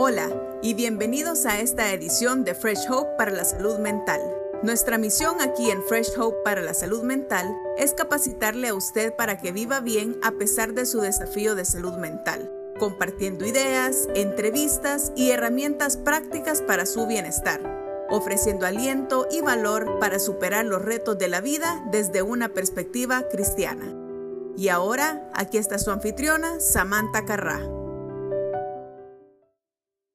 Hola y bienvenidos a esta edición de Fresh Hope para la Salud Mental. Nuestra misión aquí en Fresh Hope para la Salud Mental es capacitarle a usted para que viva bien a pesar de su desafío de salud mental, compartiendo ideas, entrevistas y herramientas prácticas para su bienestar, ofreciendo aliento y valor para superar los retos de la vida desde una perspectiva cristiana. Y ahora, aquí está su anfitriona, Samantha Carrá.